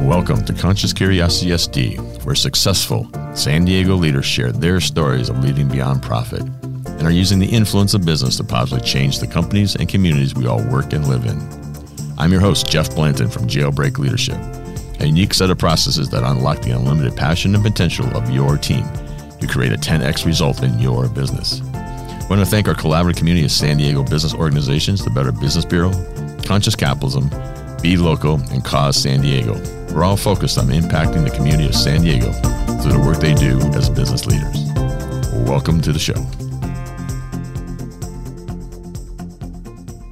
Welcome to Conscious Curiosity SD, where successful San Diego leaders share their stories of leading beyond profit and are using the influence of business to positively change the companies and communities we all work and live in. I'm your host, Jeff Blanton from Jailbreak Leadership, a unique set of processes that unlock the unlimited passion and potential of your team to create a 10x result in your business. I want to thank our collaborative community of San Diego business organizations, the Better Business Bureau, Conscious Capitalism, Be Local, and Cause San Diego we're all focused on impacting the community of San Diego through the work they do as business leaders. Welcome to the show.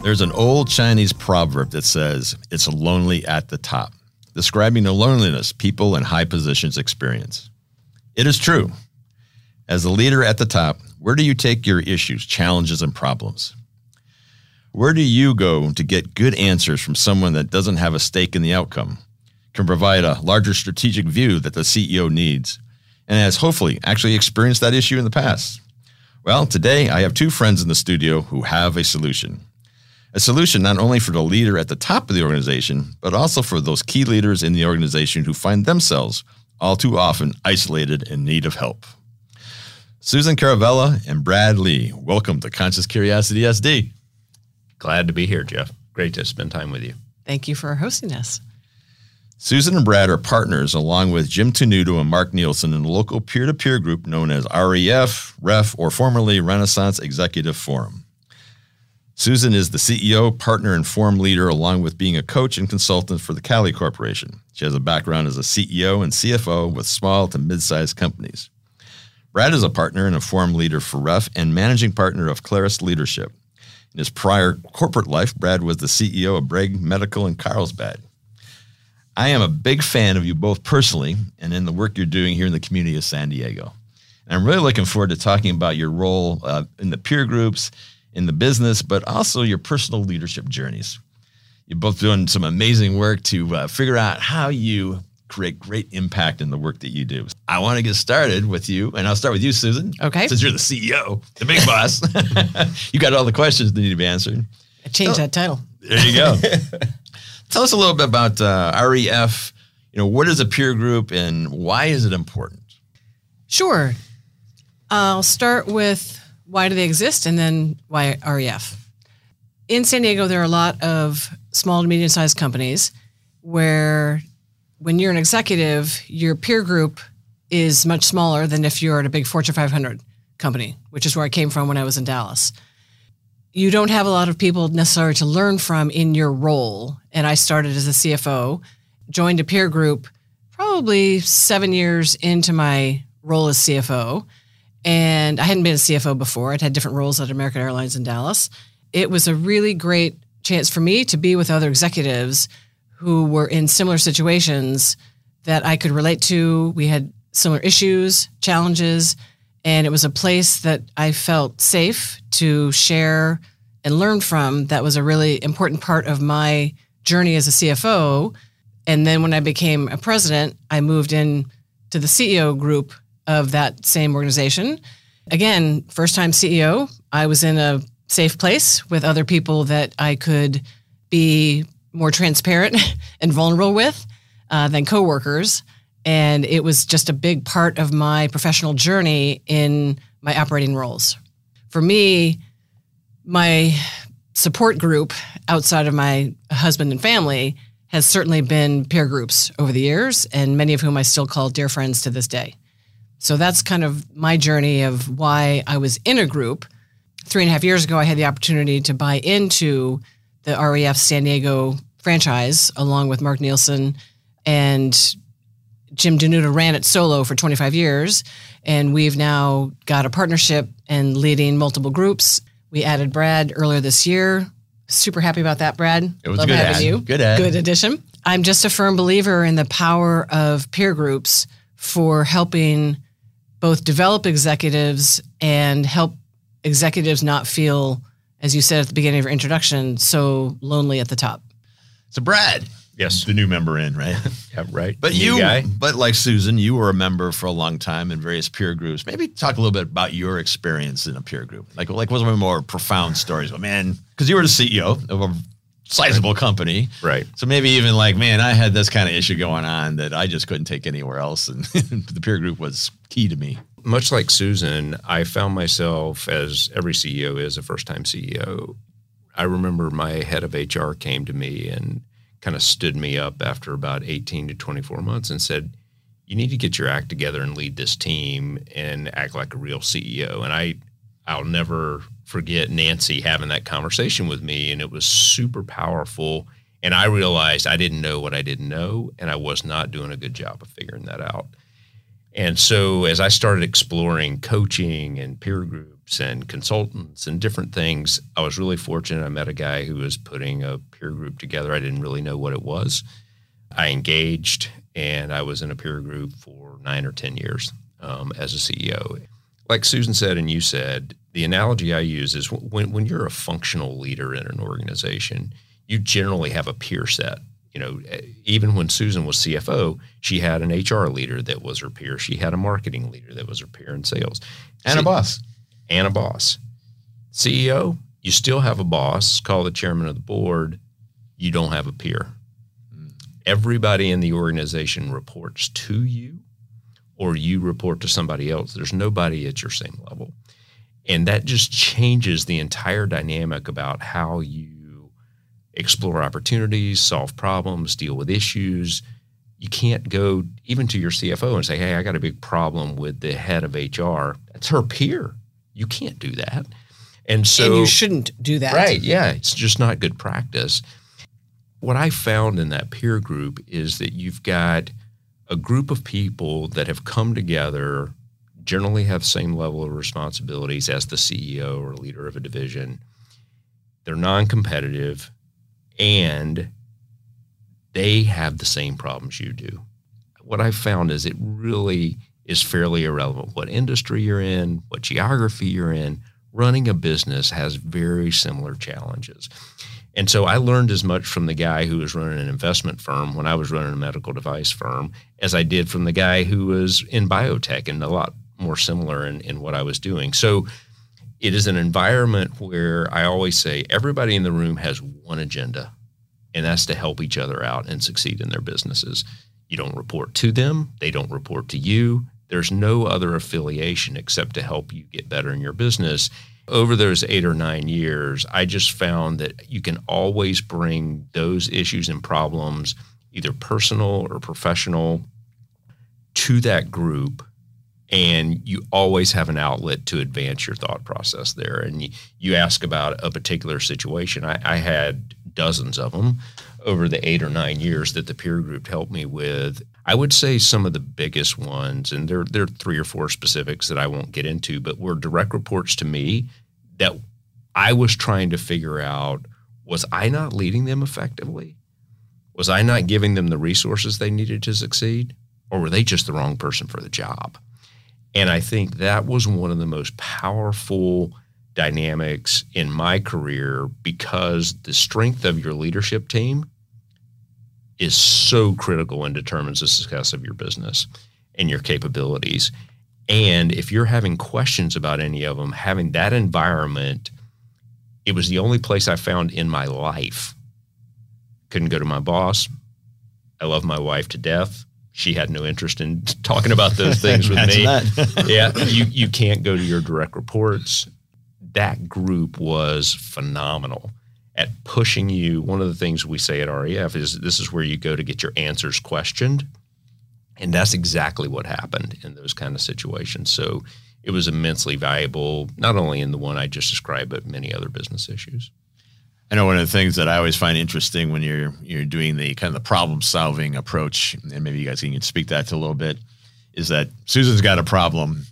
There's an old Chinese proverb that says, It's lonely at the top, describing the loneliness people in high positions experience. It is true. As the leader at the top, where do you take your issues, challenges, and problems? Where do you go to get good answers from someone that doesn't have a stake in the outcome? can provide a larger strategic view that the CEO needs and has hopefully actually experienced that issue in the past. Well, today I have two friends in the studio who have a solution. A solution not only for the leader at the top of the organization, but also for those key leaders in the organization who find themselves all too often isolated in need of help. Susan Kuruvilla and Brad Lee, welcome to Conscious Curiosity SD. Glad to be here, Jeff. Great to spend time with you. Thank you for hosting us. Susan and Brad are partners along with Jim Tenuto and Mark Nielsen in a local peer to peer group known as REF, REF, or formerly Renaissance Executive Forum. Susan is the CEO, partner, and forum leader, along with being a coach and consultant for the Cali Corporation. She has a background as a CEO and CFO with small to mid sized companies. Brad is a partner and a forum leader for REF and managing partner of Claris Leadership. In his prior corporate life, Brad was the CEO of Bragg Medical in Carlsbad. I am a big fan of you both personally and in the work you're doing here in the community of San Diego. And I'm really looking forward to talking about your role uh, in the peer groups, in the business, but also your personal leadership journeys. You're both doing some amazing work to uh, figure out how you create great impact in the work that you do. I want to get started with you, and I'll start with you, Susan. Okay. Since you're the CEO, the big boss, you got all the questions that need to be answered. I changed so, that title. There you go. Tell us a little bit about uh, REF. You know, what is a peer group and why is it important? Sure. I'll start with why do they exist and then why REF. In San Diego, there are a lot of small to medium sized companies where when you're an executive, your peer group is much smaller than if you're at a big Fortune 500 company, which is where I came from when I was in Dallas you don't have a lot of people necessarily to learn from in your role. And I started as a CFO, joined a peer group probably seven years into my role as CFO. And I hadn't been a CFO before. I'd had different roles at American Airlines in Dallas. It was a really great chance for me to be with other executives who were in similar situations that I could relate to. We had similar issues, challenges, and it was a place that I felt safe to share and learn from. That was a really important part of my journey as a CFO. And then when I became a president, I moved in to the CEO group of that same organization. Again, first time CEO, I was in a safe place with other people that I could be more transparent and vulnerable with uh, than coworkers. And it was just a big part of my professional journey in my operating roles. For me, my support group outside of my husband and family has certainly been peer groups over the years, and many of whom I still call dear friends to this day. So that's kind of my journey of why I was in a group. Three and a half years ago, I had the opportunity to buy into the REF San Diego franchise along with Mark Nielsen and Jim Tenuto ran it solo for 25 years, and we've now got a partnership and leading multiple groups. We added Brad earlier this year. Super happy about that, Brad. It was Love good having ad. you. Good ad. Good addition. I'm just a firm believer in the power of peer groups for helping both develop executives and help executives not feel, as you said at the beginning of your introduction, so lonely at the top. So, Brad, Yes. the new member in, right? Yeah, right. But New you, guy. but like Susan, you were a member for a long time in various peer groups. Maybe talk a little bit about your experience in a peer group. Like, like what some more profound stories? But man, because you were the CEO of a sizable company, Right. So maybe even like, man, I had this kind of issue going on that I just couldn't take anywhere else, and the peer group was key to me. Much like Susan, I found myself, as every CEO is a first time CEO. I remember my head of HR came to me and kind of stood me up after about 18 to 24 months and said, You need to get your act together and lead this team and act like a real CEO. And I, I'll never forget Nancy having that conversation with me, and it was super powerful. And I realized I didn't know what I didn't know, and I was not doing a good job of figuring that out. And so as I started exploring coaching and peer groups and consultants and different things, I was really fortunate. I met a guy who was putting a peer group together. I didn't really know what it was. I engaged and I was in a peer group for nine or 10 years um, as a CEO. Like Susan said, and you said, the analogy I use is when, when you're a functional leader in an organization, you generally have a peer set you know, eh, even when Susan was CFO, she had an HR leader that was her peer. She had a marketing leader that was her peer in sales. And a boss. And a boss. CEO, you still have a boss, call the chairman of the board. You don't have a peer. Hmm. Everybody in the organization reports to you, or you report to somebody else. There's nobody at your same level. And that just changes the entire dynamic about how you explore opportunities, solve problems, deal with issues. You can't go even to your CFO and say, "Hey, I got a big problem with the head of HR." That's her peer. You can't do that. And so and you shouldn't do that. Right. Yeah. It's just not good practice. What I found in that peer group is that you've got a group of people that have come together, generally have the same level of responsibilities as the CEO or leader of a division. They're non competitive and they have the same problems you do. What I found is it really is fairly irrelevant what industry you're in, what geography you're in. Running a business has very similar challenges. And so I learned as much from the guy who was running an investment firm when I was running a medical device firm as I did from the guy who was in biotech and a lot more similar in, in what I was doing. So it is an environment where I always say everybody in the room has one agenda, and that's to help each other out and succeed in their businesses. You don't report to them, they don't report to you. There's no other affiliation except to help you get better in your business. Over those eight or nine years, I just found that you can always bring those issues and problems, either personal or professional, to that group and you always have an outlet to advance your thought process there. And you, you ask about a particular situation. I, I had dozens of them over the eight or nine years that the peer group helped me with. I would say some of the biggest ones, and there, there are three or four specifics that I won't get into, but were direct reports to me that I was trying to figure out was I not leading them effectively? Was I not giving them the resources they needed to succeed? Or were they just the wrong person for the job? And I think that was one of the most powerful dynamics in my career because the strength of your leadership team is so critical and determines the success of your business and your capabilities. And if you're having questions about any of them, having that environment, it was the only place I found in my life. Couldn't go to my boss. I love my wife to death she had no interest in talking about those things with me. yeah, you you can't go to your direct reports. That group was phenomenal at pushing you. One of the things we say at REF is this is where you go to get your answers questioned. And that's exactly what happened in those kind of situations. So it was immensely valuable, not only in the one I just described, but many other business issues. I know one of the things that I always find interesting when you're you're doing the kind of the problem solving approach, and maybe you guys can speak that to a little bit, is that Susan's got a problem,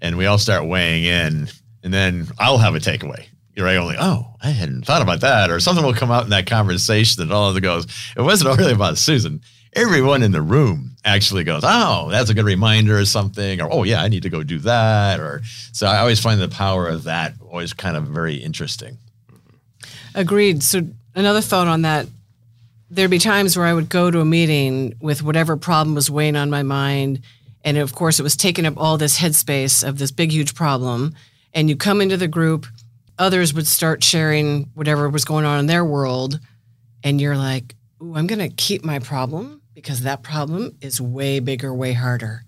and we all start weighing in, and then I'll have a takeaway. You're right, only oh I hadn't thought about that, or something will come out in that conversation that all of it goes. It wasn't really about Susan. Everyone in the room actually goes, oh, that's a good reminder or something, or oh yeah, I need to go do that, or so I always find the power of that always kind of very interesting. Agreed. So another thought on that there'd be times where I would go to a meeting with whatever problem was weighing on my mind. And of course, it was taking up all this headspace of this big, huge problem. And you come into the group, others would start sharing whatever was going on in their world. And you're like, Ooh, I'm going to keep my problem because that problem is way bigger, way harder.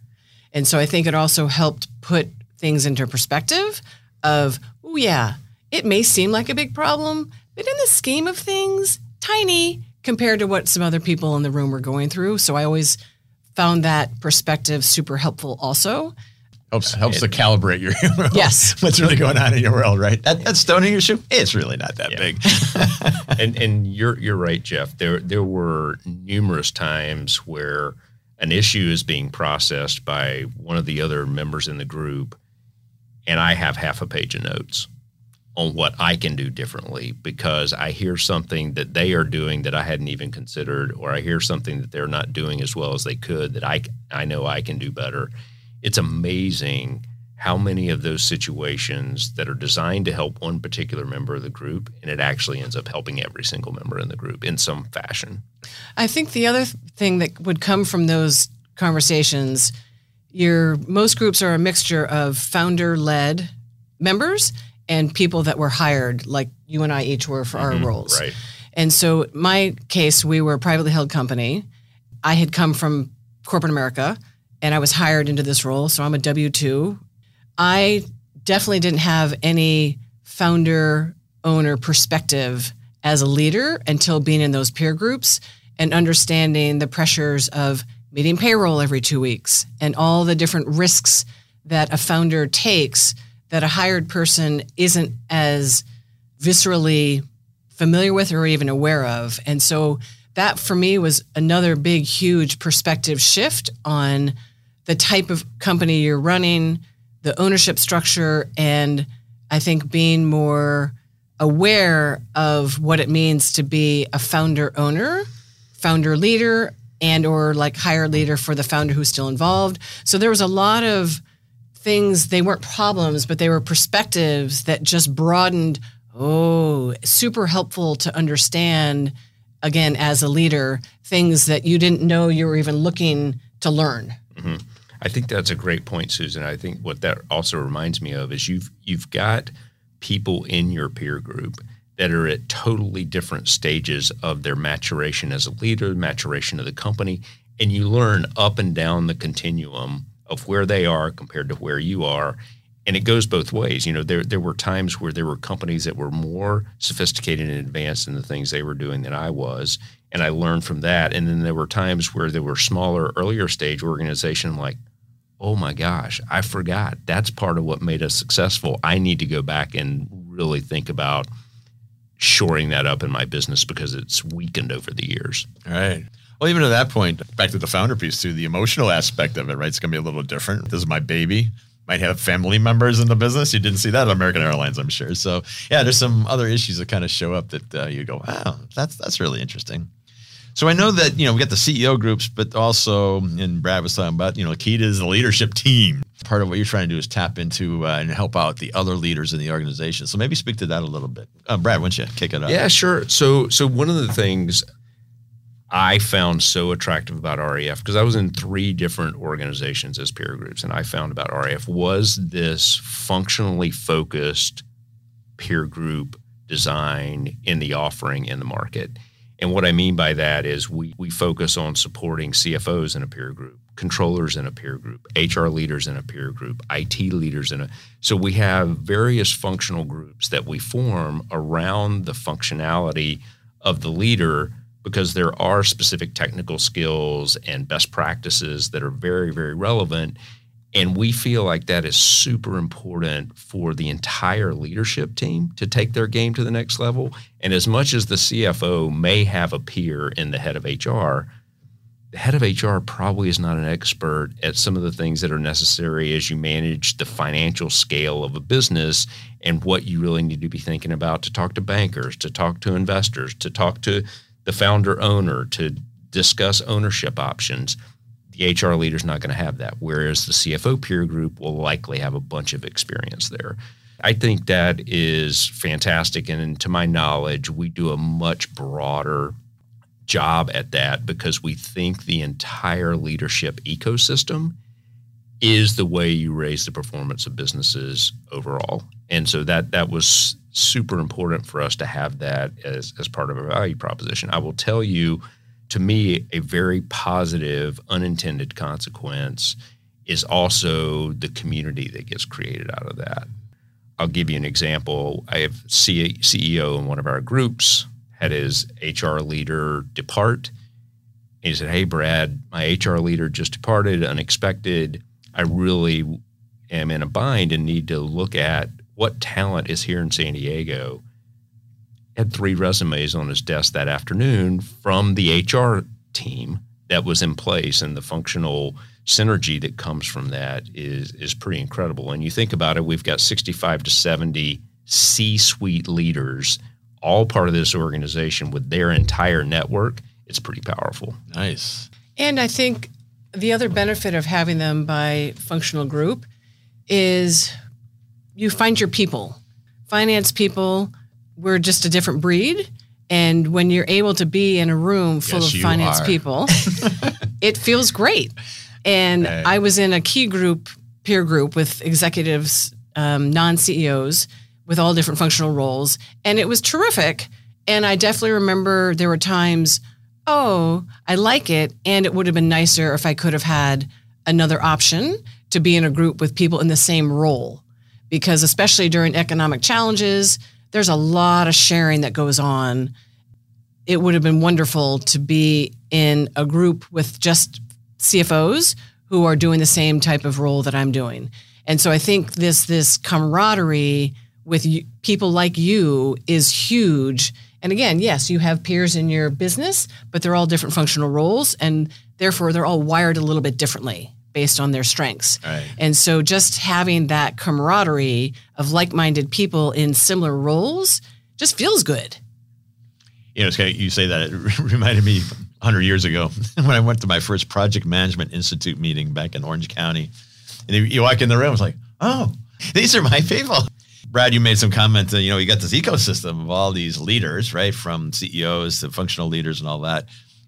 And so I think it also helped put things into perspective of, oh, yeah, it may seem like a big problem, but in the scheme of things, tiny compared to what some other people in the room were going through. So I always found that perspective super helpful also. Helps uh, helps to calibrate your yes what's really going on in your world, right? That, that stone in your shoe, it's really not that Yeah. big. and and you're you're right, Jeff. There there were numerous times where an issue is being processed by one of the other members in the group, and I have half a page of notes on what I can do differently because I hear something that they are doing that I hadn't even considered, or I hear something that they're not doing as well as they could that I I know I can do better. It's amazing how many of those situations that are designed to help one particular member of the group and it actually ends up helping every single member in the group in some fashion. I think the other thing that would come from those conversations, your most groups are a mixture of founder-led members and people that were hired, like you and I each were for our mm-hmm. roles. Right. And so, my case, we were a privately held company. I had come from corporate America and I was hired into this role. So I'm a W 2. I definitely didn't have any founder owner perspective as a leader until being in those peer groups and understanding the pressures of meeting payroll every two weeks and all the different risks that a founder takes that a hired person isn't as viscerally familiar with or even aware of. And so that for me was another big, huge perspective shift on the type of company you're running, the ownership structure, and I think being more aware of what it means to be a founder owner, founder leader, and or like higher leader for the founder who's still involved. So there was a lot of things, they weren't problems, but they were perspectives that just broadened, oh, super helpful to understand again as a leader, things that you didn't know you were even looking to learn. Mm-hmm. I think that's a great point, Susan. I think what that also reminds me of is you've you've got people in your peer group that are at totally different stages of their maturation as a leader, maturation of the company, and you learn up and down the continuum of where they are compared to where you are. And it goes both ways. You know, there there were times where there were companies that were more sophisticated and advanced in the things they were doing than I was, and I learned from that. And then there were times where there were smaller, earlier stage organization like, oh my gosh, I forgot. That's part of what made us successful. I need to go back and really think about shoring that up in my business because it's weakened over the years. All right. Well, even at that point, back to the founder piece too, the emotional aspect of it, right? It's going to be a little different. This is my baby. Might have family members in the business. You didn't see that at American Airlines, I'm sure. So, yeah, there's some other issues that kind of show up that uh, you go, wow, that's that's really interesting. So I know that you know we got the CEO groups, but also, and Brad was talking about, you know, key to the leadership team. Part of what you're trying to do is tap into uh, and help out the other leaders in the organization. So maybe speak to that a little bit, uh, Brad. Why don't you kick it up? Yeah, sure. So so one of the things I found so attractive about REF because I was in three different organizations as peer groups, and I found about REF was this functionally focused peer group design in the offering in the market. And what I mean by that is we we focus on supporting CFOs in a peer group, controllers in a peer group, HR leaders in a peer group, IT leaders in a so we have various functional groups that we form around the functionality of the leader because there are specific technical skills and best practices that are very very relevant and we feel like that is super important for the entire leadership team to take their game to the next level. And as much as the CFO may have a peer in the head of HR, the head of HR probably is not an expert at some of the things that are necessary as you manage the financial scale of a business and what you really need to be thinking about to talk to bankers, to talk to investors, to talk to the founder owner, to discuss ownership options the HR leader is not going to have that, whereas the CFO peer group will likely have a bunch of experience there. I think that is fantastic. And to my knowledge, we do a much broader job at that because we think the entire leadership ecosystem is the way you raise the performance of businesses overall. And so that that was super important for us to have that as, as part of our value proposition. I will tell you, to me, a very positive unintended consequence is also the community that gets created out of that. I'll give you an example. I have CEO in one of our groups had his HR leader depart. He said, "Hey, Brad, my HR leader just departed, unexpected. I really am in a bind and need to look at what talent is here in San Diego." Had three resumes on his desk that afternoon from the HR team that was in place, and the functional synergy that comes from that is is pretty incredible. And you think about it, we've got 65 to 70 C-suite leaders, all part of this organization with their entire network. It's pretty powerful. Nice. And I think the other benefit of having them by functional group is you find your people. Finance people, we're just a different breed. And when you're able to be in a room full Yes, of finance are. people, it feels great. And Hey. I was in a key group, peer group with executives, um, non CEOs with all different functional roles. And it was terrific. And I definitely remember there were times, oh, I like it. And it would have been nicer if I could have had another option to be in a group with people in the same role. Because especially during economic challenges, there's a lot of sharing that goes on. It would have been wonderful to be in a group with just CFOs who are doing the same type of role that I'm doing. And so I think this this camaraderie with you, people like you is huge. And again, yes, you have peers in your business, but they're all different functional roles and therefore they're all wired a little bit differently based on their strengths. Right. And so just having that camaraderie of like-minded people in similar roles just feels good. You know, it's kind of, you say that it reminded me 100 years ago when I went to my first Project Management Institute meeting back in Orange County. And you walk in the room, it's like, oh, these are my people. Brad, you made some comment that, you know, you got this ecosystem of all these leaders, right? From CEOs to functional leaders and all that.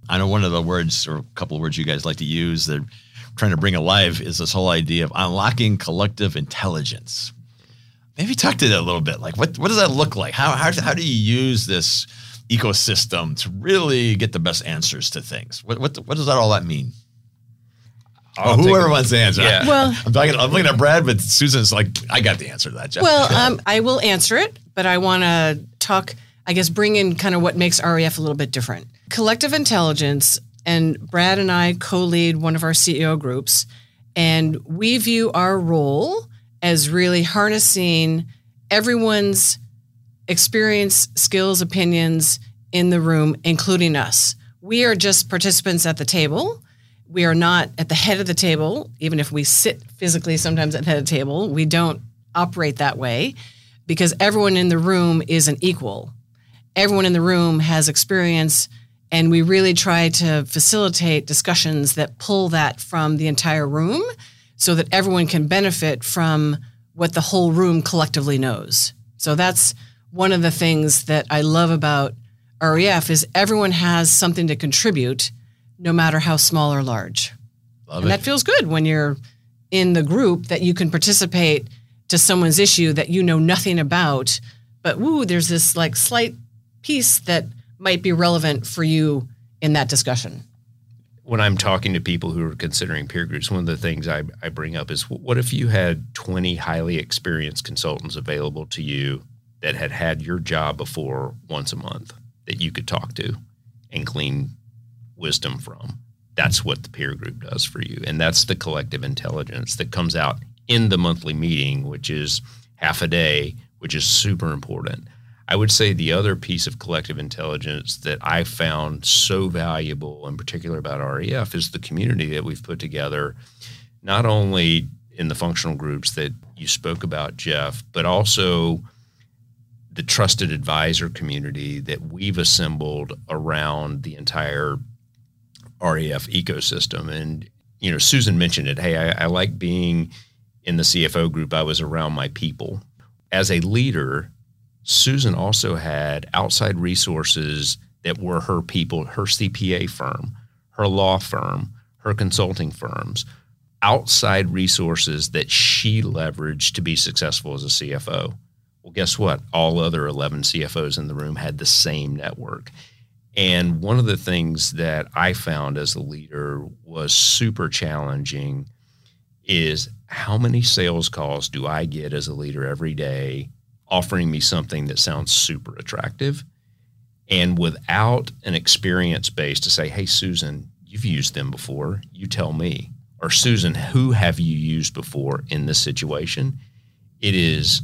I know one of the words or a couple of words you guys like to use that trying to bring alive is this whole idea of unlocking collective intelligence. Maybe talk to that a little bit. Like, what, what does that look like? How, how, how do you use this ecosystem to really get the best answers to things? What, what, what does that all that mean? I'll Oh, whoever it. wants to answer. Yeah. Well, I'm talking. I'm looking at Brad, but Susan's like, I got the answer to that. Jeff. Well, um, I will answer it, but I want to talk, I guess, bring in kind of what makes REF a little bit different. Collective intelligence, and Brad and I co lead one of our CEO groups, and we view our role as really harnessing everyone's experience, skills, opinions in the room, including us. We are just participants at the table. We are not at the head of the table, even if we sit physically sometimes at the head of the table. We don't operate that way because everyone in the room is an equal. Everyone in the room has experience, and we really try to facilitate discussions that pull that from the entire room so that everyone can benefit from what the whole room collectively knows. So that's one of the things that I love about REF is everyone has something to contribute no matter how small or large. Love and it. that feels good when you're in the group that you can participate to someone's issue that you know nothing about, but woo, there's this like slight piece that might be relevant for you in that discussion. when I'm talking to people who are considering peer groups, one of the things I, I bring up is what if you had 20 highly experienced consultants available to you that had had your job before once a month that you could talk to and glean wisdom from? That's what the peer group does for you. And that's the collective intelligence that comes out in the monthly meeting, which is half a day, which is super important. I would say the other piece of collective intelligence that I found so valuable, in particular about REF, is the community that we've put together, not only in the functional groups that you spoke about, Jeff, but also the trusted advisor community that we've assembled around the entire REF ecosystem. And, you know, Susan mentioned it. Hey, I, I like being in the CFO group, I was around my people. As a leader, Susan also had outside resources that were her people, her CPA firm, her law firm, her consulting firms, outside resources that she leveraged to be successful as a CFO. Well, guess what? All other 11 CFOs in the room had the same network. And one of the things that I found as a leader was super challenging is how many sales calls do I get as a leader every day offering me something that sounds super attractive and without an experience base to say, hey, Susan, you've used them before, you tell me. Or Susan, who have you used before in this situation? It is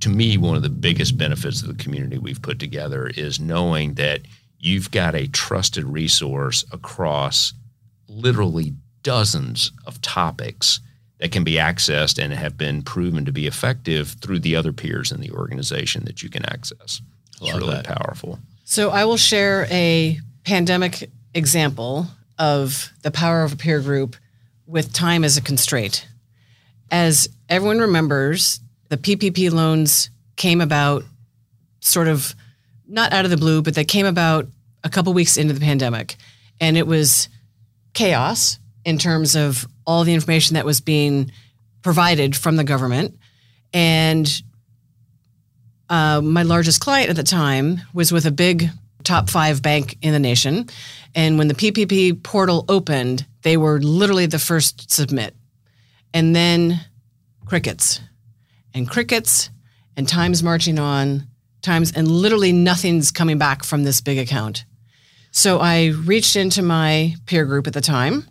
to me one of the biggest benefits of the community we've put together is knowing that you've got a trusted resource across literally dozens of topics that can be accessed and have been proven to be effective through the other peers in the organization that you can access. It's really that. powerful. So I will share a pandemic example of the power of a peer group with time as a constraint. As everyone remembers, the PPP loans came about sort of not out of the blue, but that came about a couple weeks into the pandemic. And it was chaos in terms of all the information that was being provided from the government. And uh, my largest client at the time was with a big top five bank in the nation. And when the PPP portal opened, they were literally the first to submit. And then crickets and crickets and times marching on, times, and literally nothing's coming back from this big account. So I reached into my peer group at the time,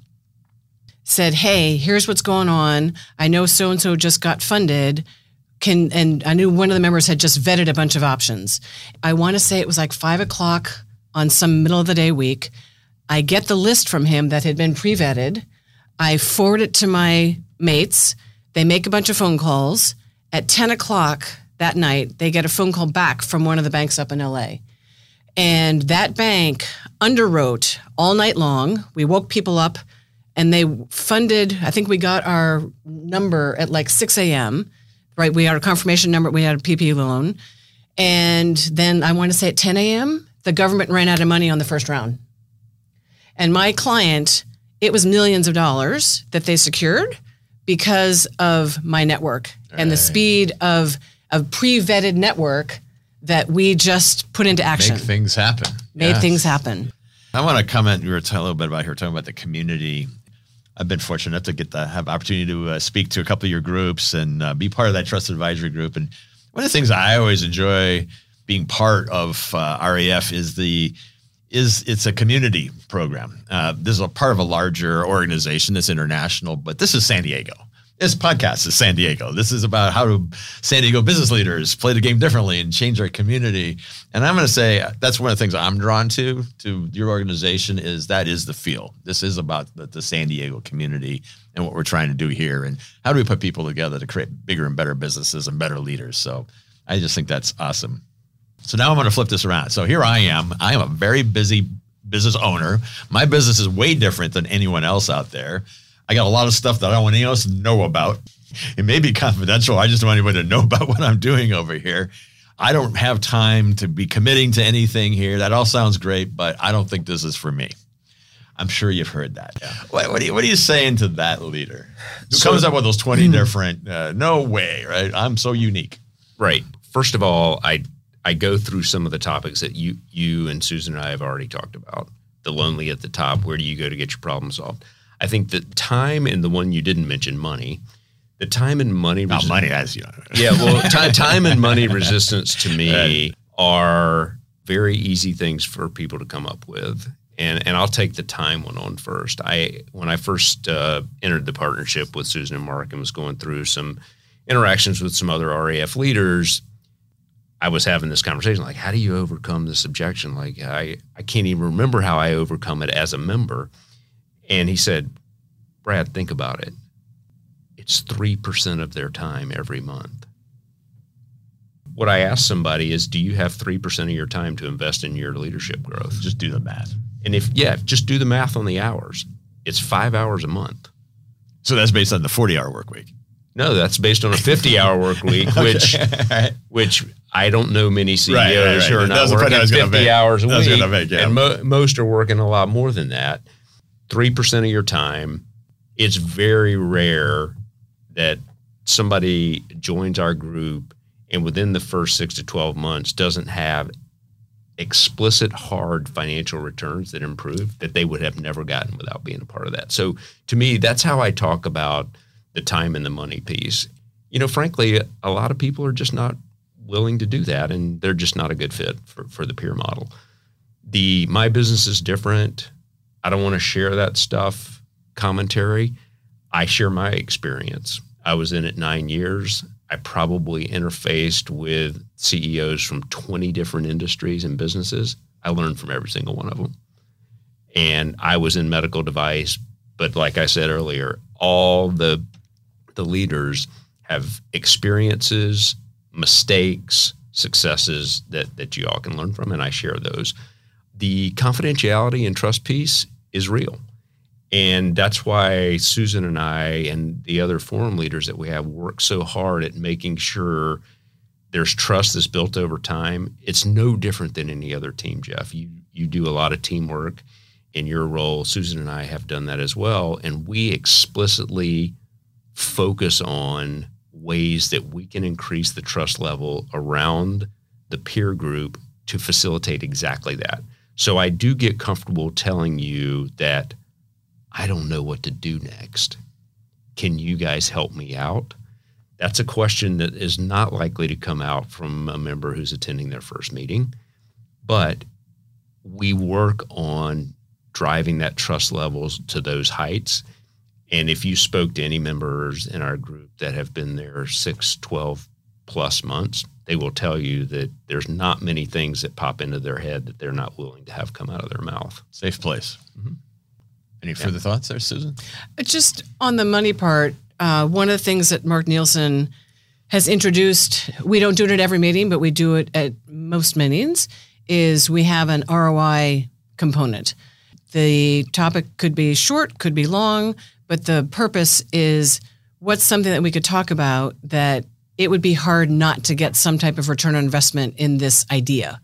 said, Hey, here's what's going on. I know so and so just got funded can and I knew one of the members had just vetted a bunch of options. I want to say it was like five o'clock on some middle of the day week. I get the list from him that had been pre-vetted. I forward it to my mates. They make a bunch of phone calls. At 10 o'clock that night, they get a phone call back from one of the banks up in LA. And that bank underwrote all night long. We woke people up and they funded, I think we got our number at like 6 a.m right? We had a confirmation number, we had a PP loan. And then I want to say at 10 a.m., the government ran out of money on the first round. And my client, it was millions of dollars that they secured because of my network and the speed of a pre-vetted network that we just put into action. Make things happen. Made Yes. things happen. I want to comment. We were talking a little bit about here, talking about the community. I've been fortunate enough to get to have opportunity to uh, speak to a couple of your groups and uh, be part of that trusted advisory group. And one of the things I always enjoy being part of uh, REF is the is it's a community program. Uh, this is a part of a larger organization that's international, but this is San Diego. This podcast is San Diego. This is about how do San Diego business leaders play the game differently and change our community. And I'm going to say that's one of the things I'm drawn to to your organization is that is the feel. This is about the, the San Diego community and what we're trying to do here, and how do we put people together to create bigger and better businesses and better leaders. So I just think that's awesome. So now I'm going to flip this around. So here I am. I am a very busy business owner. My business is way different than anyone else out there. I got a lot of stuff that I don't want anyone else to know about. It may be confidential. I just don't want anybody to know about what I'm doing over here. I don't have time to be committing to anything here. That all sounds great, but I don't think this is for me. I'm sure you've heard that. What, what, are you, what are you saying to that leader who So- comes up with those 20 different, uh, no way, right? I'm so unique. Right. First of all, I I go through some of the topics that you you and Susan and I have already talked about. The lonely at the top. Where do you go to get your problem solved? I think the time and the one you didn't mention, money. The time and money. Not resi- money, as you know. Yeah. Well, time, time and money resistance to me are very easy things for people to come up with. And, and I'll take the time one on first. I when I first uh, entered the partnership with Susan and Mark and was going through some interactions with some other REF leaders, I was having this conversation like, how do you overcome this objection? Like, I, I can't even remember how I overcome it as a member. And he said, Brad, think about it. It's 3% of their time every month. What I ask somebody is, do you have 3% of your time to invest in your leadership growth? Just do the math. And if, yeah, just do the math on the hours. It's five hours a month. So that's based on the 40 hour work week. No, that's based on a 50 hour work week, which Okay. which I don't know many CEOs Right, right, right. who are not was the point I working 50 make. hours a week, make, yeah. and mo- most are working a lot more than that. Three percent of your time. It's very rare that somebody joins our group and within the first six to twelve months doesn't have explicit hard financial returns that improve that they would have never gotten without being a part of that. So to me, that's how I talk about the time and the money piece. You know, frankly, a lot of people are just not willing to do that and they're just not a good fit for, for the peer model. The my business is different. I don't want to share that stuff commentary. I share my experience. I was in it nine years. I probably interfaced with CEOs from 20 different industries and businesses. I learned from every single one of them. And I was in medical device, but like I said earlier, all the the leaders have experiences, mistakes, successes that that you all can learn from and I share those. The confidentiality and trust piece is real. And that's why Susan and I and the other forum leaders that we have work so hard at making sure there's trust that's built over time. It's no different than any other team, Jeff. You you do a lot of teamwork in your role. Susan and I have done that as well. And we explicitly focus on ways that we can increase the trust level around the peer group to facilitate exactly that. So I do get comfortable telling you that I don't know what to do next. Can you guys help me out? That's a question that is not likely to come out from a member who's attending their first meeting, but we work on driving that trust levels to those heights. And if you spoke to any members in our group that have been there six, 12 plus months, they will tell you that there's not many things that pop into their head that they're not willing to have come out of their mouth. Safe place. Mhm. Any further thoughts there, Susan? Just on the money part, uh, one of the things that Mark Nielsen has introduced, we don't do it at every meeting, but we do it at most meetings, is we have an ROI component. The topic could be short, could be long, but the purpose is what's something that we could talk about that it would be hard not to get some type of return on investment in this idea.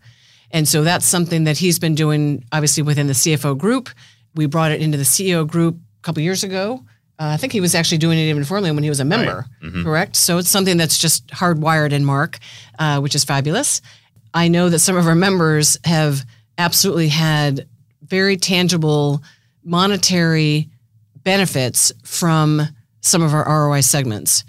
And so that's something that he's been doing, obviously, within the CFO group. We brought it into the CEO group a couple years ago. Uh, I think he was actually doing it even formally when he was a member, correct? So it's something that's just hardwired in Mark, uh, which is fabulous. I know that some of our members have absolutely had very tangible monetary benefits from some of our ROI segments.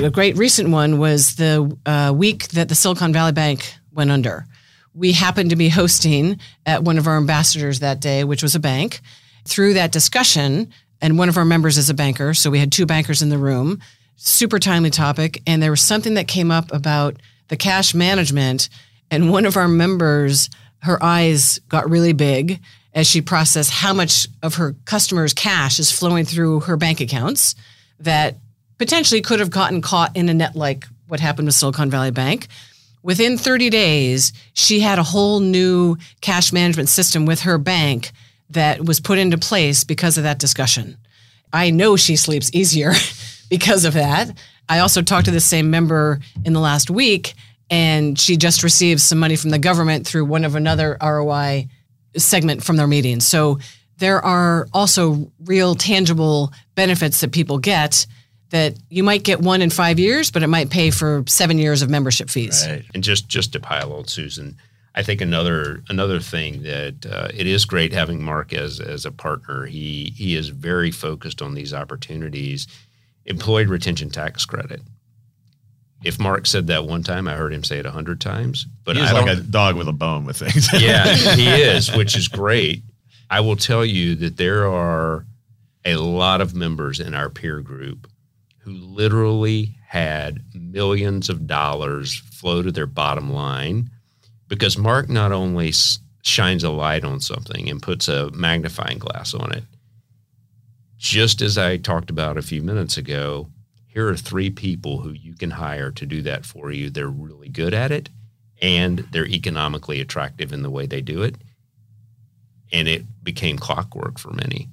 The great recent one was the uh, week that the Silicon Valley Bank went under. We happened to be hosting at one of our ambassadors that day, which was a bank. Through that discussion, and one of our members is a banker, so we had two bankers in the room. Super timely topic, and there was something that came up about the cash management, and one of our members, her eyes got really big as she processed how much of her customers' cash is flowing through her bank accounts that potentially could have gotten caught in a net like what happened with Silicon Valley Bank. Within 30 days, she had a whole new cash management system with her bank that was put into place because of that discussion. I know she sleeps easier because of that. I also talked to the same member in the last week, and she just received some money from the government through one of another ROI segment from their meeting. So there are also real tangible benefits that people get that you might get one in five years, but it might pay for seven years of membership fees. Right. And just just to pile on Susan, I think another another thing that uh, it is great having Mark as as a partner. He he is very focused on these opportunities. Employed retention tax credit. If Mark said that one time, I heard him say it a hundred times. But He's like a dog with a bone with things. yeah, he is, which is great. I will tell you that there are a lot of members in our peer group who literally had millions of dollars flow to their bottom line because Mark not only shines a light on something and puts a magnifying glass on it, just as I talked about a few minutes ago, here are three people who you can hire to do that for you. They're really good at it and they're economically attractive in the way they do it. And it became clockwork for many.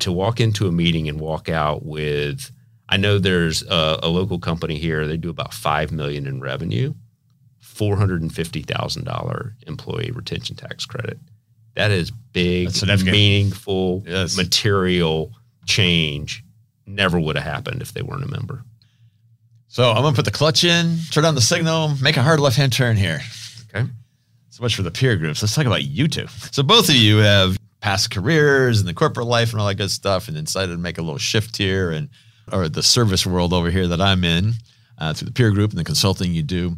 To walk into a meeting and walk out with, I know there's a, a local company here, they do about 5 million in revenue. $450,000 employee retention tax credit. That is big, meaningful, Yes. material change. Never would have happened if they weren't a member. So I'm gonna put the clutch in, turn on the signal, make a hard left hand turn here. Okay. So much for the peer groups. Let's talk about you two. So both of you have past careers and the corporate life and all that good stuff, and decided to make a little shift here and or the service world over here that I'm in uh, through the peer group and the consulting you do.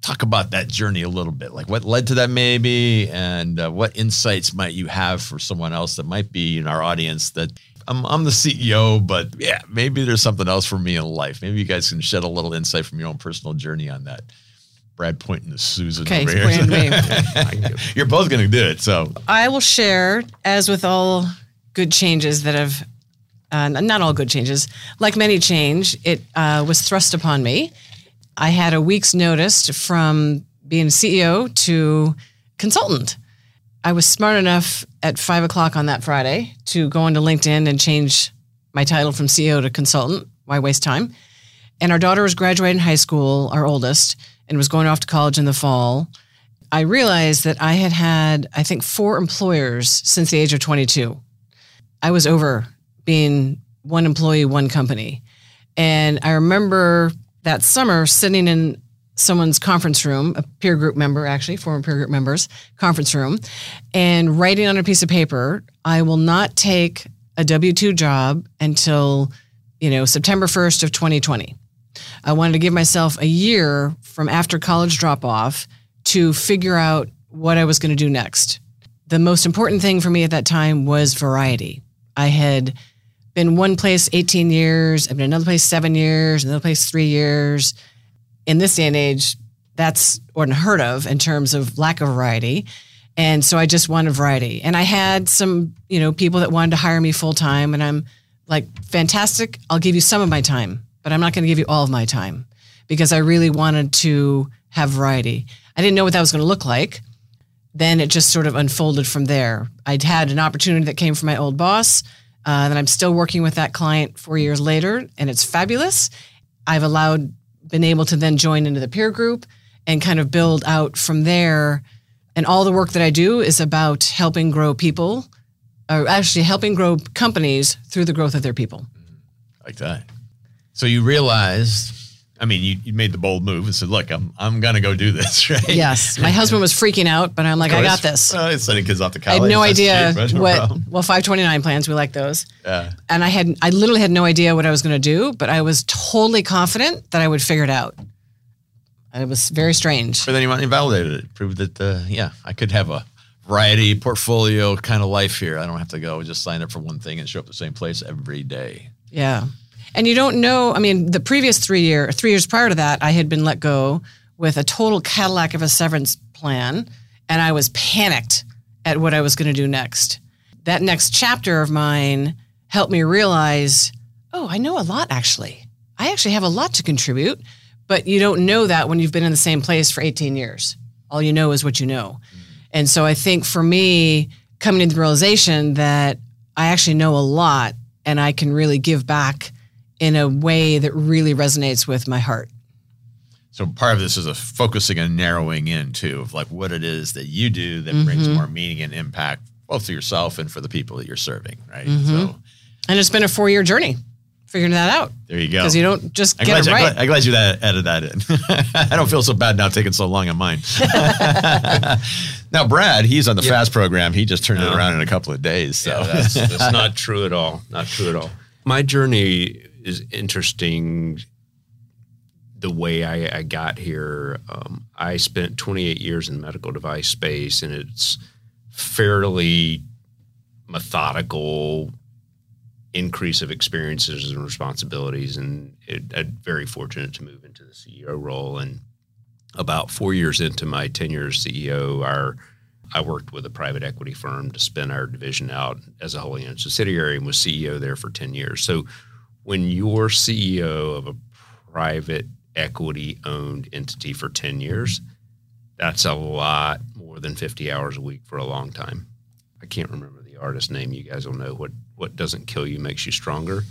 Talk about that journey a little bit, like what led to that, maybe, and uh, what insights might you have for someone else that might be in our audience that I'm, I'm the CEO, but yeah, maybe there's something else for me in life. Maybe you guys can shed a little insight from your own personal journey on that. Brad pointing to Susan Okay, over here. pointing to me. I can go. You're both going to do it. So I will share, as with all good changes that have, uh, not all good changes, like many change, it uh, was thrust upon me. I had a week's notice from being CEO to consultant. I was smart enough at five o'clock on that Friday to go onto LinkedIn and change my title from CEO to consultant. Why waste time? And our daughter was graduating high school, our oldest, and was going off to college in the fall. I realized that I had had, I think, four employers since the age of 22. I was over being one employee, one company. And I remember that summer sitting in someone's conference room, a peer group member, actually, former peer group members, conference room, and writing on a piece of paper, I will not take a W 2 job until, you know, September 1st of 2020. I wanted to give myself a year from after college drop off to figure out what I was going to do next. The most important thing for me at that time was variety. I had been one place 18 years, I've been another place seven years, another place three years. In this day and age, that's unheard of in terms of lack of variety. And so I just wanted variety. And I had some, you know, people that wanted to hire me full time. And I'm like, fantastic. I'll give you some of my time, but I'm not going to give you all of my time because I really wanted to have variety. I didn't know what that was going to look like. Then it just sort of unfolded from there. I'd had an opportunity that came from my old boss, uh, and I'm still working with that client four years later, and it's fabulous. I've allowed, been able to then join into the peer group and kind of build out from there. And all the work that I do is about helping grow people, or actually helping grow companies through the growth of their people. like that. So you realized, I mean, you, you made the bold move and said, look, I'm, I'm going to go do this, right? Yes, my husband was freaking out, but I'm like, I got this. Well, it's sending kids off to college. I had no idea cheap, no what. problem. Well, 529 plans, we like those. Yeah. And I had, I literally had no idea what I was going to do, but I was totally confident that I would figure it out. And it was very strange. But then you went and validated it, proved that, uh, yeah, I could have a variety portfolio kind of life here. I don't have to go just sign up for one thing and show up the same place every day. Yeah. And you don't know, I mean, the previous three year, three years prior to that, I had been let go with a total Cadillac of a severance plan, and I was panicked at what I was going to do next. That next chapter of mine helped me realize, oh, I know a lot actually. I actually have a lot to contribute, but you don't know that when you've been in the same place for 18 years. All you know is what you know. Mm-hmm. And so I think for me, coming to the realization that I actually know a lot and I can really give back in a way that really resonates with my heart. So part of this is a focusing and narrowing in too of like what it is that you do that brings Mhm. more meaning and impact both to yourself and for the people that you're serving, right? Mhm. So And it's been a four year journey figuring that out there you go. because you don't just I'm get glad, it I'm, right. glad, I'm glad you that, added that in. I don't feel so bad now taking so long on mine. now, Brad, he's on the Yeah. FAST program. He just turned it around in a couple of days. So Yeah, that's, that's not true at all. Not true at all. My journey is interesting. The way I, I got here, um, I spent 28 years in the medical device space, and it's fairly methodical increase of experiences and responsibilities. And it, I'm very fortunate to move into the CEO role. And about four years into my tenure as CEO, our I worked with a private equity firm to spin our division out as a wholly owned subsidiary and was CEO there for 10 years. So when you're CEO of a private equity owned entity for 10 years, that's a lot more than 50 hours a week for a long time. I can't remember the artist name. You guys will know what, what doesn't kill you makes you stronger.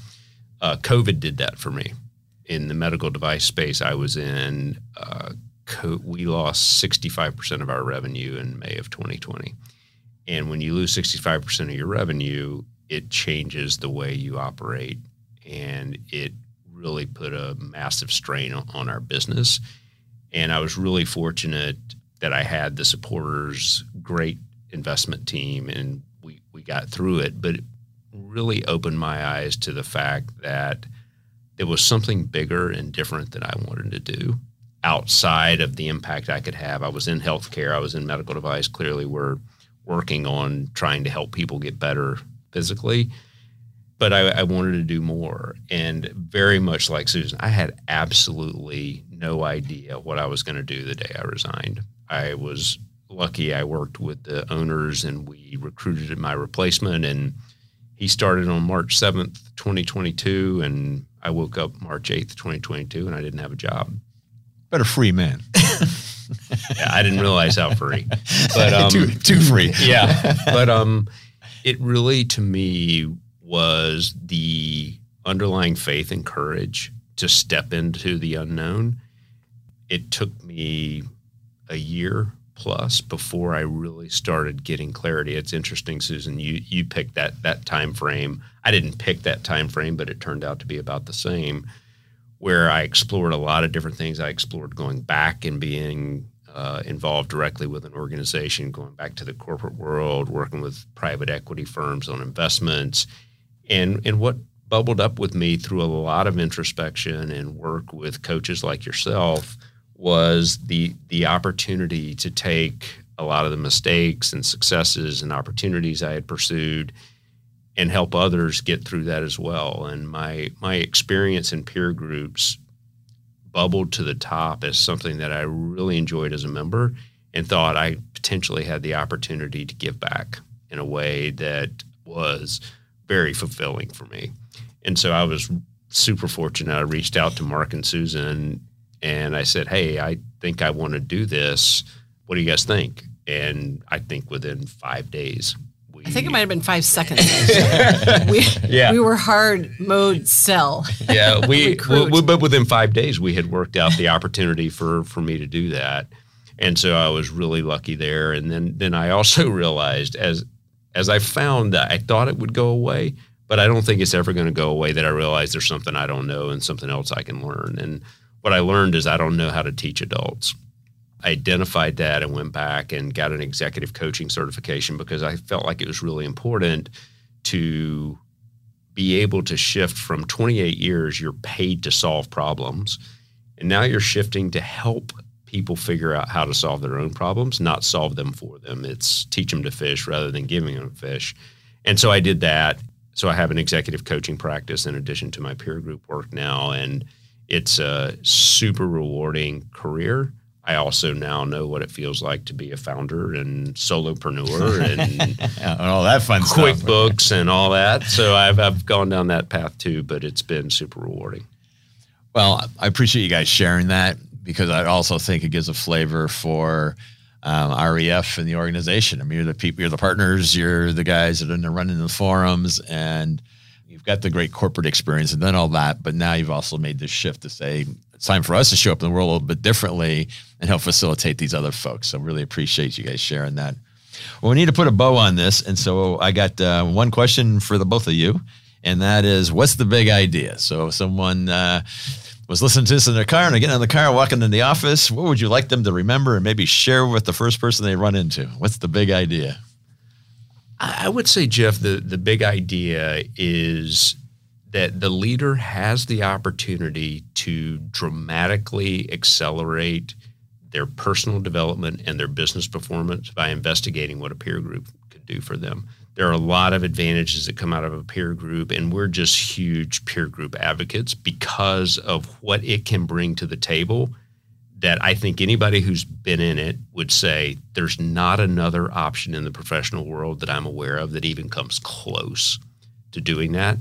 Uh, COVID did that for me. In the medical device space, I was in uh, co- we lost 65% of our revenue in May of 2020. And when you lose 65% of your revenue, it changes the way you operate. And it really put a massive strain on our business. And I was really fortunate that I had the supporters, great investment team, and we, we got through it. But it really opened my eyes to the fact that there was something bigger and different that I wanted to do outside of the impact I could have. I was in healthcare, I was in medical device. Clearly, we're working on trying to help people get better physically. But I, I wanted to do more. And very much like Susan, I had absolutely no idea what I was going to do the day I resigned. I was lucky I worked with the owners and we recruited my replacement. And he started on March 7th, 2022. And I woke up March 8th, 2022, and I didn't have a job. But a free man. yeah, I didn't realize how free. But um, too, too free. yeah. But um, it really, to me, was the underlying faith and courage to step into the unknown. It took me a year plus before I really started getting clarity. It's interesting, Susan. You you picked that that time frame. I didn't pick that time frame, but it turned out to be about the same. Where I explored a lot of different things. I explored going back and being uh, involved directly with an organization, going back to the corporate world, working with private equity firms on investments, and and what bubbled up with me through a lot of introspection and work with coaches like yourself was the the opportunity to take a lot of the mistakes and successes and opportunities I had pursued and help others get through that as well. And my my experience in peer groups bubbled to the top as something that I really enjoyed as a member and thought I potentially had the opportunity to give back in a way that was very fulfilling for me. And so I was super fortunate. I reached out to Mark and Susan and I said, "Hey, I think I want to do this. What do you guys think?" And I think within five days, we, I think it might have been five seconds. we, Yeah. we were hard mode sell. yeah, we, Recruit. we, but within five days, we had worked out the opportunity for for me to do that, and so I was really lucky there. And then then I also realized as as I found that I thought it would go away, but I don't think it's ever going to go away. That I realized there's something I don't know and something else I can learn. And what I learned is I don't know how to teach adults. I identified that and went back and got an executive coaching certification because I felt like it was really important to be able to shift from 28 years you're paid to solve problems and now you're shifting to help people figure out how to solve their own problems not solve them for them it's teach them to fish rather than giving them fish and so i did that so i have an executive coaching practice in addition to my peer group work now and it's a super rewarding career i also now know what it feels like to be a founder and solopreneur and and all that fun stuff. QuickBooks and all that. So I've I've gone down that path too, but it's been super rewarding. Well, I appreciate you guys sharing that because I also think it gives a flavor for um, REF and the organization. I mean, you're the people, you're the partners, you're the guys that are running the forums, and you've got the great corporate experience and then all that. But now you've also made this shift to say it's time for us to show up in the world a little bit differently and help facilitate these other folks. So really appreciate you guys sharing that. Well, we need to put a bow on this, and so I got uh, one question for the both of you, and that is, what's the big idea? So, someone uh, was listening to this in their car and they're getting in the car, walking in the office, what would you like them to remember and maybe share with the first person they run into? What's the big idea? I would say, Jeff, the the big idea is that the leader has the opportunity to dramatically accelerate their personal development and their business performance by investigating what a peer group could do for them. There are a lot of advantages that come out of a peer group, and we're just huge peer group advocates because of what it can bring to the table. That I think anybody who's been in it would say there's not another option in the professional world that I'm aware of that even comes close to doing that.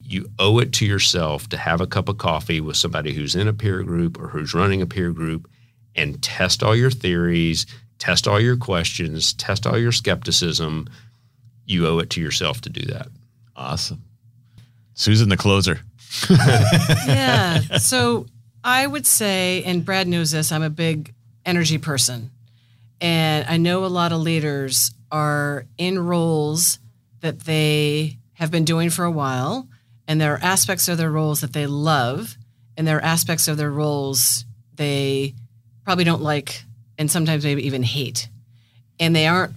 You owe it to yourself to have a cup of coffee with somebody who's in a peer group or who's running a peer group and test all your theories, test all your questions, test all your skepticism. You owe it to yourself to do that. Awesome. Susan, the closer. yeah. So I would say, and Brad knows this, I'm a big energy person. And I know a lot of leaders are in roles that they have been doing for a while, and there are aspects of their roles that they love, and there are aspects of their roles they probably don't like, and sometimes maybe even hate. And they aren't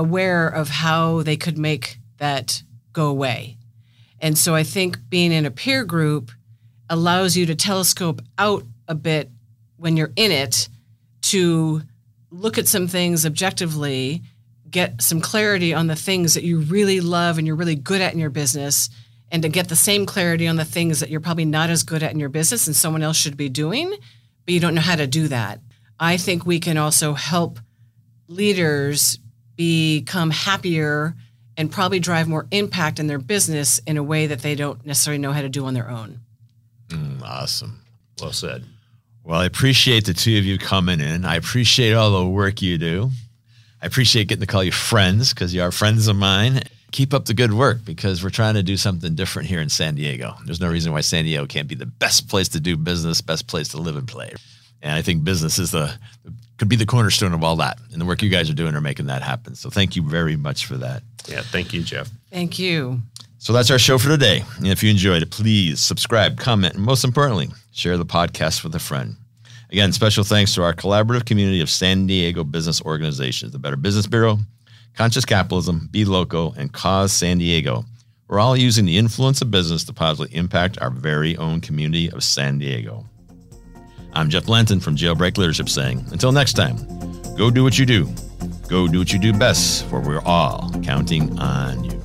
aware of how they could make that go away. And so I think being in a peer group allows you to telescope out a bit when you're in it to look at some things objectively, get some clarity on the things that you really love and you're really good at in your business, and to get the same clarity on the things that you're probably not as good at in your business and someone else should be doing, but you don't know how to do that. I think we can also help leaders become happier and probably drive more impact in their business in a way that they don't necessarily know how to do on their own. Mm, awesome. Well said. Well, I appreciate the two of you coming in. I appreciate all the work you do. I appreciate getting to call you friends because you are friends of mine. Keep up the good work because we're trying to do something different here in San Diego. There's no reason why San Diego can't be the best place to do business, best place to live and play. And I think business is the could be the cornerstone of all that. And the work you guys are doing are making that happen. So thank you very much for that. Yeah, thank you, Jeff. Thank you. So that's our show for today. And if you enjoyed it, please subscribe, comment, and most importantly, share the podcast with a friend. Again, special thanks to our collaborative community of San Diego business organizations, the Better Business Bureau, Conscious Capitalism, Be Loco, and Cause San Diego. We're all using the influence of business to positively impact our very own community of San Diego. I'm Jeff Lenton from Jailbreak Leadership saying, until next time, go do what you do. Go do what you do best, for we're all counting on you.